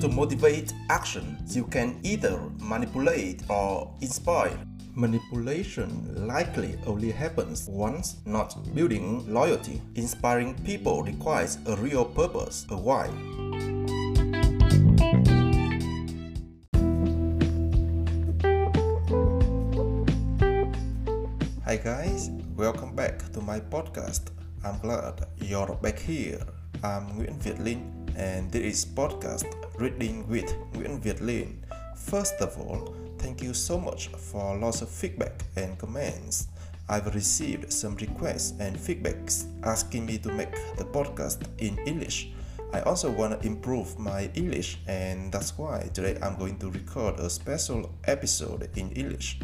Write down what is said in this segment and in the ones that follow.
To motivate action, you can either manipulate or inspire. Manipulation likely only happens once, not building loyalty. Inspiring people requires a real purpose, a why. Hi guys, welcome back to my podcast. I'm glad you're back here. I'm Nguyễn Việt Linh and this is podcast Reading with Nguyễn Việt Linh. First of all, thank you so much for lots of feedback and comments. I've received some requests and feedbacks asking me to make the podcast in English. I also want to improve my English and that's why today I'm going to record a special episode in English.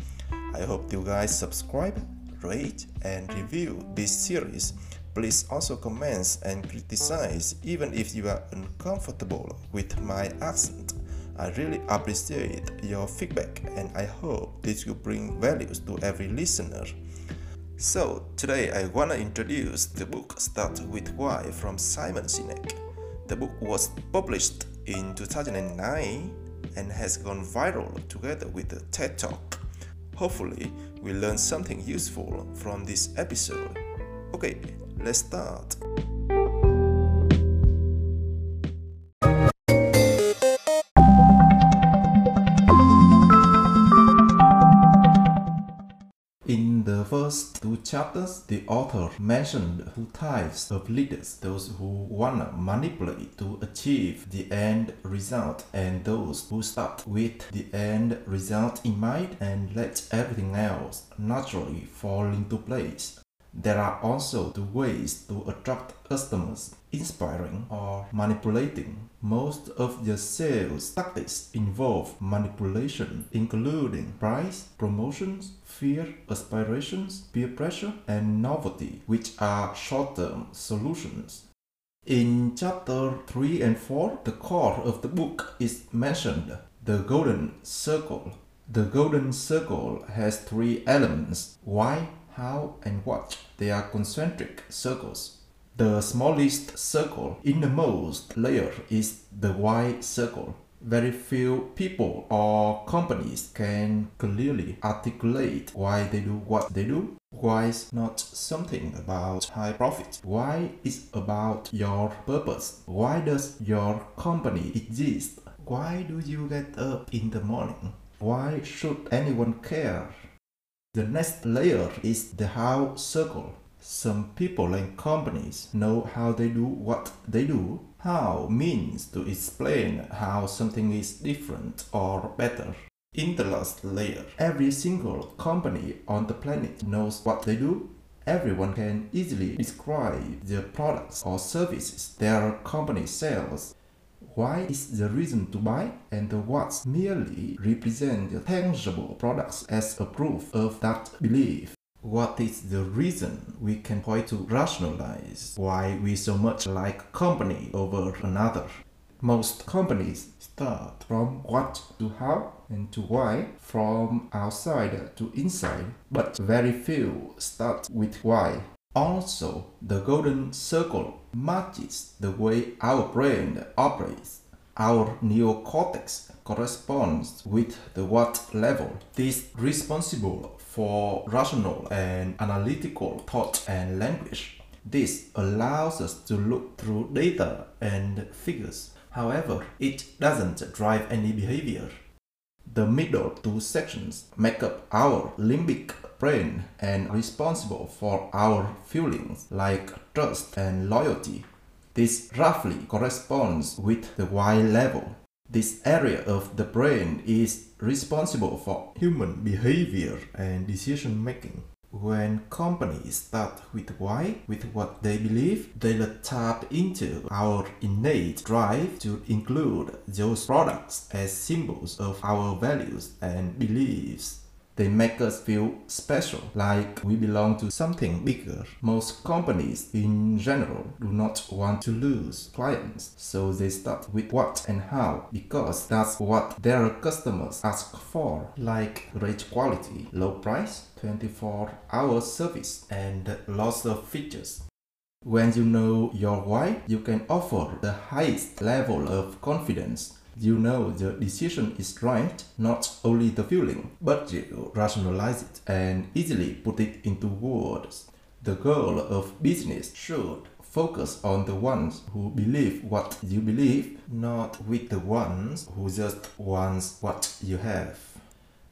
I hope you guys subscribe, rate, and review this series. Please also comment and criticize even if you are uncomfortable with my accent. I really appreciate your feedback and I hope this will bring values to every listener. So, today I want to introduce the book Start with Why from Simon Sinek. The book was published in 2009 and has gone viral together with the TED Talk. Hopefully, we learn something useful from this episode. Okay, let's start. In the first two chapters, the author mentioned two types of leaders those who want to manipulate to achieve the end result, and those who start with the end result in mind and let everything else naturally fall into place. There are also two ways to attract customers inspiring or manipulating. Most of the sales tactics involve manipulation, including price, promotions, fear, aspirations, peer pressure, and novelty, which are short term solutions. In chapter 3 and 4, the core of the book is mentioned the golden circle. The golden circle has three elements why, how, and what. They are concentric circles. The smallest circle innermost layer is the why circle. Very few people or companies can clearly articulate why they do what they do. Why is not something about high profit. Why is about your purpose. Why does your company exist? Why do you get up in the morning? Why should anyone care? The next layer is the how circle. Some people and companies know how they do what they do. How means to explain how something is different or better. In the last layer, every single company on the planet knows what they do. Everyone can easily describe the products or services their company sells why is the reason to buy and what merely represent the tangible products as a proof of that belief. What is the reason we can point to rationalize why we so much like company over another? Most companies start from what to how and to why, from outside to inside, but very few start with why. Also, the golden circle matches the way our brain operates. Our neocortex corresponds with the what level. This responsible for rational and analytical thought and language. This allows us to look through data and figures. However, it doesn't drive any behavior. The middle two sections make up our limbic brain and responsible for our feelings like trust and loyalty. This roughly corresponds with the why level. This area of the brain is responsible for human behavior and decision making. When companies start with why, with what they believe, they tap into our innate drive to include those products as symbols of our values and beliefs. They make us feel special, like we belong to something bigger. Most companies in general do not want to lose clients, so they start with what and how because that's what their customers ask for, like great quality, low price, 24 hour service, and lots of features. When you know your why, you can offer the highest level of confidence you know the decision is right, not only the feeling, but you rationalize it and easily put it into words. The goal of business should focus on the ones who believe what you believe, not with the ones who just want what you have.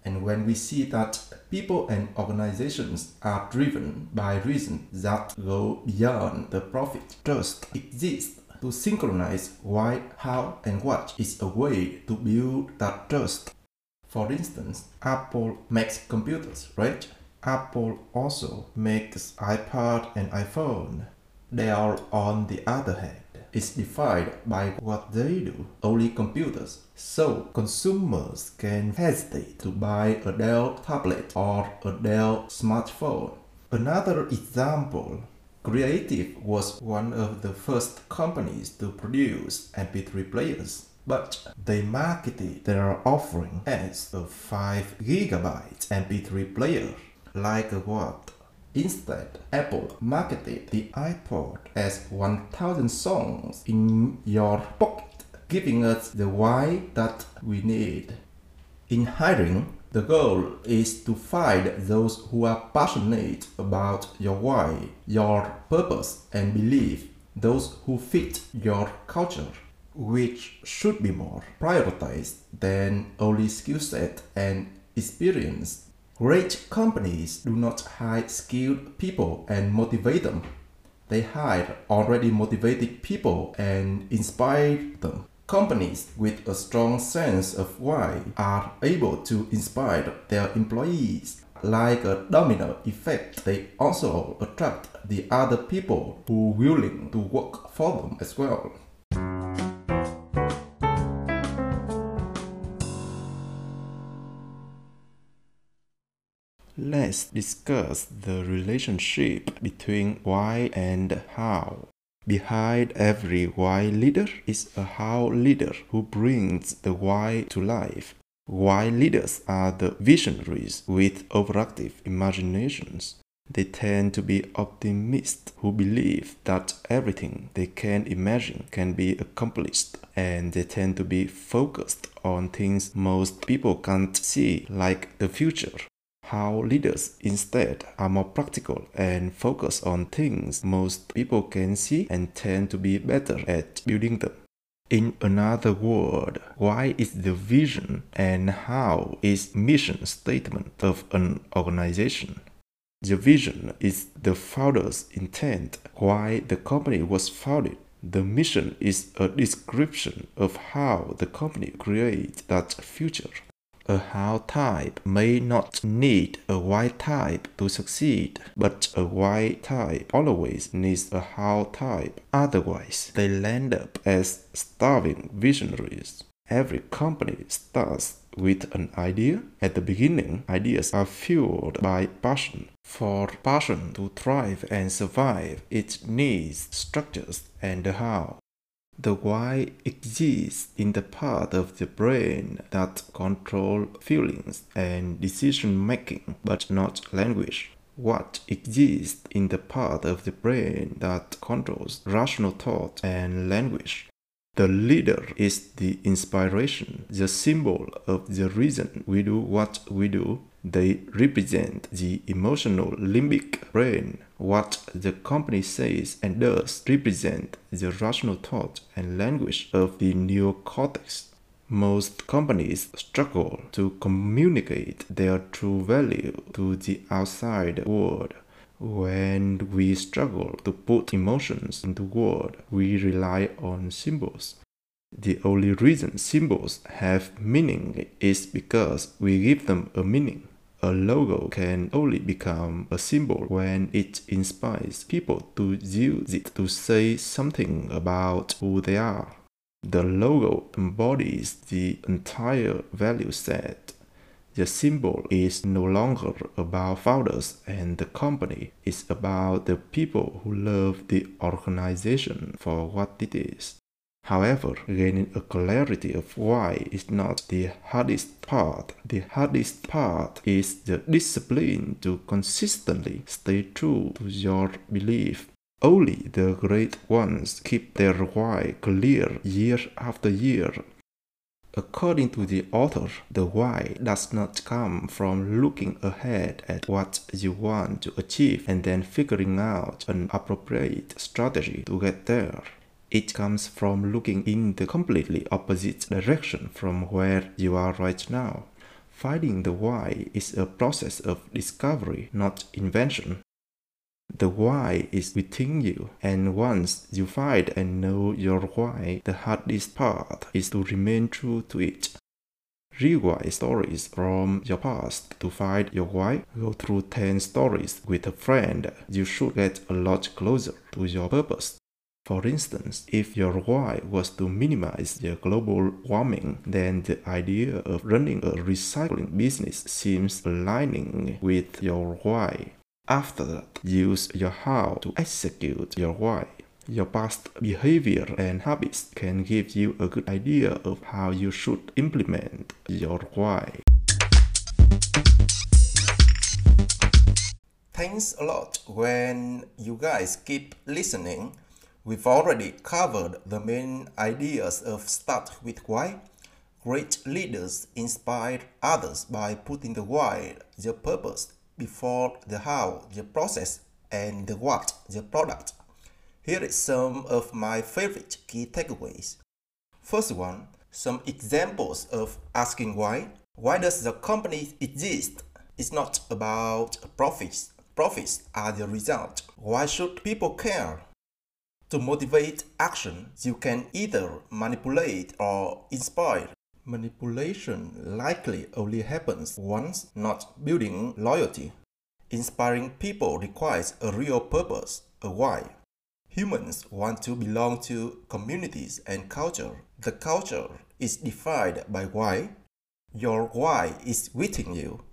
And when we see that people and organizations are driven by reasons that go beyond the profit, trust exists to synchronize why, how, and what is a way to build that trust. For instance, Apple makes computers, right? Apple also makes iPad and iPhone. Dell, on the other hand, is defined by what they do, only computers. So consumers can hesitate to buy a Dell tablet or a Dell smartphone. Another example Creative was one of the first companies to produce MP3 players, but they marketed their offering as a 5 GB MP3 player, like a what? Instead, Apple marketed the iPod as 1000 songs in your pocket, giving us the why that we need. In hiring, the goal is to find those who are passionate about your why, your purpose and belief, those who fit your culture, which should be more prioritized than only skill set and experience. Great companies do not hire skilled people and motivate them. They hire already motivated people and inspire them. Companies with a strong sense of why are able to inspire their employees. Like a domino effect, they also attract the other people who are willing to work for them as well. Let's discuss the relationship between why and how. Behind every why leader is a how leader who brings the why to life. Why leaders are the visionaries with overactive imaginations. They tend to be optimists who believe that everything they can imagine can be accomplished, and they tend to be focused on things most people can't see, like the future how leaders instead are more practical and focus on things most people can see and tend to be better at building them. In another word, why is the vision and how is mission statement of an organization? The vision is the founder's intent, why the company was founded. The mission is a description of how the company creates that future. A how type may not need a why type to succeed, but a why type always needs a how type. Otherwise, they land up as starving visionaries. Every company starts with an idea. At the beginning, ideas are fueled by passion. For passion to thrive and survive, it needs structures and the how. The why exists in the part of the brain that control feelings and decision making, but not language. What exists in the part of the brain that controls rational thought and language. The leader is the inspiration, the symbol of the reason we do what we do, they represent the emotional limbic brain. What the company says and does represent the rational thought and language of the neocortex. Most companies struggle to communicate their true value to the outside world. When we struggle to put emotions into words, we rely on symbols. The only reason symbols have meaning is because we give them a meaning. A logo can only become a symbol when it inspires people to use it to say something about who they are. The logo embodies the entire value set. The symbol is no longer about founders and the company. It's about the people who love the organization for what it is. However, gaining a clarity of why is not the hardest part. The hardest part is the discipline to consistently stay true to your belief. Only the great ones keep their why clear year after year. According to the author, the why does not come from looking ahead at what you want to achieve and then figuring out an appropriate strategy to get there. It comes from looking in the completely opposite direction from where you are right now. Finding the why is a process of discovery, not invention. The why is within you, and once you find and know your why, the hardest part is to remain true to it. Rewrite stories from your past to find your why. Go through 10 stories with a friend. You should get a lot closer to your purpose. For instance, if your why was to minimize the global warming, then the idea of running a recycling business seems aligning with your why. After that, use your how to execute your why. Your past behavior and habits can give you a good idea of how you should implement your why. Thanks a lot when you guys keep listening. We've already covered the main ideas of Start with Why. Great leaders inspire others by putting the why, the purpose, before the how, the process, and the what, the product. Here is some of my favorite key takeaways. First one, some examples of asking why. Why does the company exist? It's not about profits. Profits are the result. Why should people care? To motivate action, you can either manipulate or inspire. Manipulation likely only happens once, not building loyalty. Inspiring people requires a real purpose, a why. Humans want to belong to communities and culture. The culture is defined by why. Your why is within you.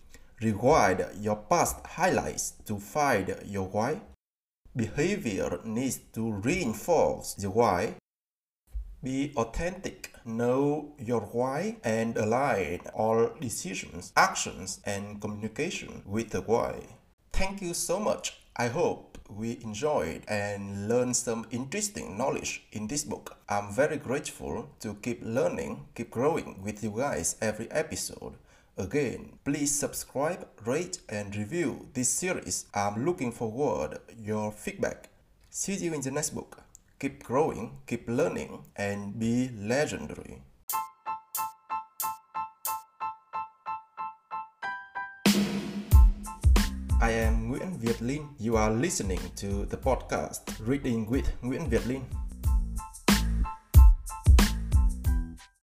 Rewind your past highlights to find your why. Behavior needs to reinforce the why be authentic, know your why, and align all decisions, actions, and communication with the why. Thank you so much. I hope we enjoyed and learned some interesting knowledge in this book. I'm very grateful to keep learning, keep growing with you guys every episode. Again, please subscribe, rate, and review this series. I'm looking forward your feedback. See you in the next book keep growing, keep learning, and be legendary. I am Nguyễn Việt Linh. You are listening to the podcast Reading with Nguyễn Việt Linh.